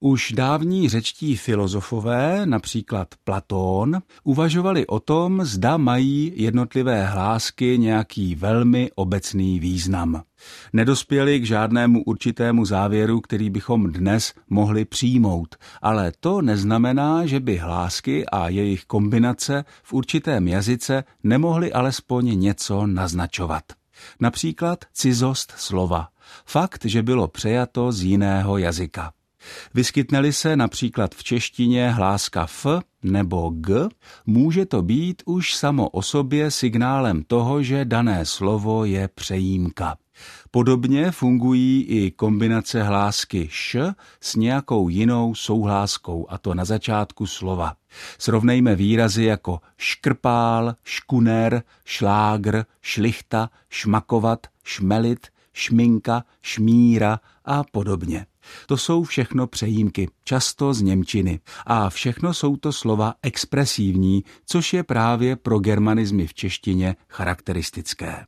Už dávní řečtí filozofové, například Platón, uvažovali o tom, zda mají jednotlivé hlásky nějaký velmi obecný význam. Nedospěli k žádnému určitému závěru, který bychom dnes mohli přijmout, ale to neznamená, že by hlásky a jejich kombinace v určitém jazyce nemohly alespoň něco naznačovat. Například cizost slova, fakt, že bylo přejato z jiného jazyka. Vyskytne-li se například v češtině hláska f nebo g, může to být už samo o sobě signálem toho, že dané slovo je přejímka. Podobně fungují i kombinace hlásky š s nějakou jinou souhláskou, a to na začátku slova. Srovnejme výrazy jako škrpál, škuner, šlágr, šlichta, šmakovat, šmelit, šminka, šmíra a podobně. To jsou všechno přejímky, často z Němčiny. A všechno jsou to slova expresivní, což je právě pro germanizmy v češtině charakteristické.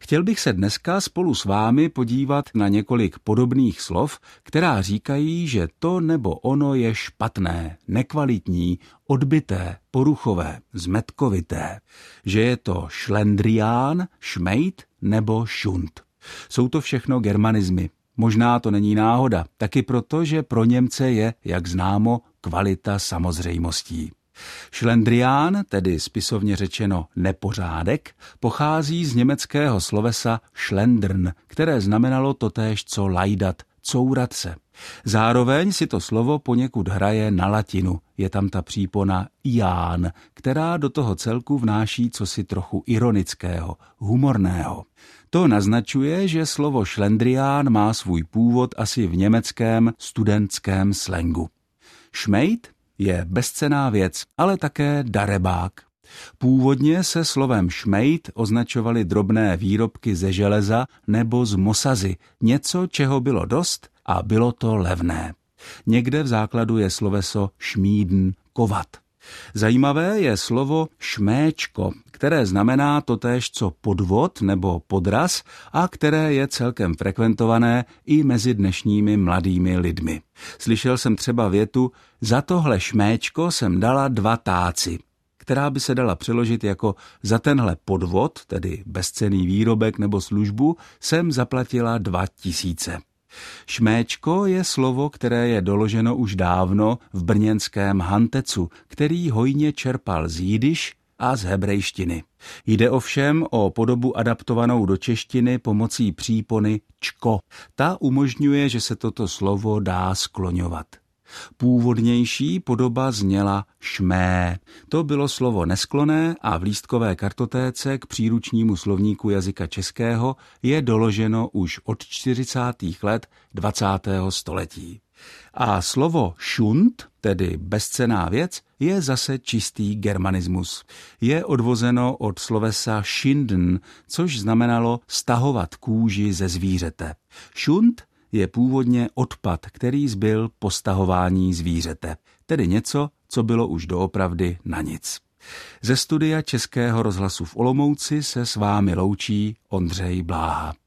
Chtěl bych se dneska spolu s vámi podívat na několik podobných slov, která říkají, že to nebo ono je špatné, nekvalitní, odbité, poruchové, zmetkovité, že je to šlendrián, šmejt nebo šunt. Jsou to všechno germanizmy, Možná to není náhoda, taky proto, že pro Němce je, jak známo, kvalita samozřejmostí. Šlendrián, tedy spisovně řečeno nepořádek, pochází z německého slovesa schlendrn, které znamenalo totéž co lajdat, courat se. Zároveň si to slovo poněkud hraje na latinu. Je tam ta přípona ián, která do toho celku vnáší cosi trochu ironického, humorného. To naznačuje, že slovo šlendrián má svůj původ asi v německém studentském slengu. Šmejt je bezcená věc, ale také darebák. Původně se slovem šmejt označovaly drobné výrobky ze železa nebo z mosazy, něco, čeho bylo dost a bylo to levné. Někde v základu je sloveso šmídn, kovat. Zajímavé je slovo šméčko, které znamená totéž co podvod nebo podraz a které je celkem frekventované i mezi dnešními mladými lidmi. Slyšel jsem třeba větu, za tohle šméčko jsem dala dva táci, která by se dala přeložit jako za tenhle podvod, tedy bezcený výrobek nebo službu, jsem zaplatila dva tisíce. Šméčko je slovo, které je doloženo už dávno v brněnském Hantecu, který hojně čerpal z jidiš a z hebrejštiny. Jde ovšem o podobu adaptovanou do češtiny pomocí přípony čko. Ta umožňuje, že se toto slovo dá skloňovat. Původnější podoba zněla šmé. To bylo slovo neskloné a v lístkové kartotéce k příručnímu slovníku jazyka českého je doloženo už od 40. let 20. století. A slovo šunt, tedy bezcená věc, je zase čistý germanismus. Je odvozeno od slovesa schinden, což znamenalo stahovat kůži ze zvířete. Šunt je původně odpad, který zbyl po stahování zvířete, tedy něco, co bylo už doopravdy na nic. Ze studia Českého rozhlasu v Olomouci se s vámi loučí Ondřej Bláha.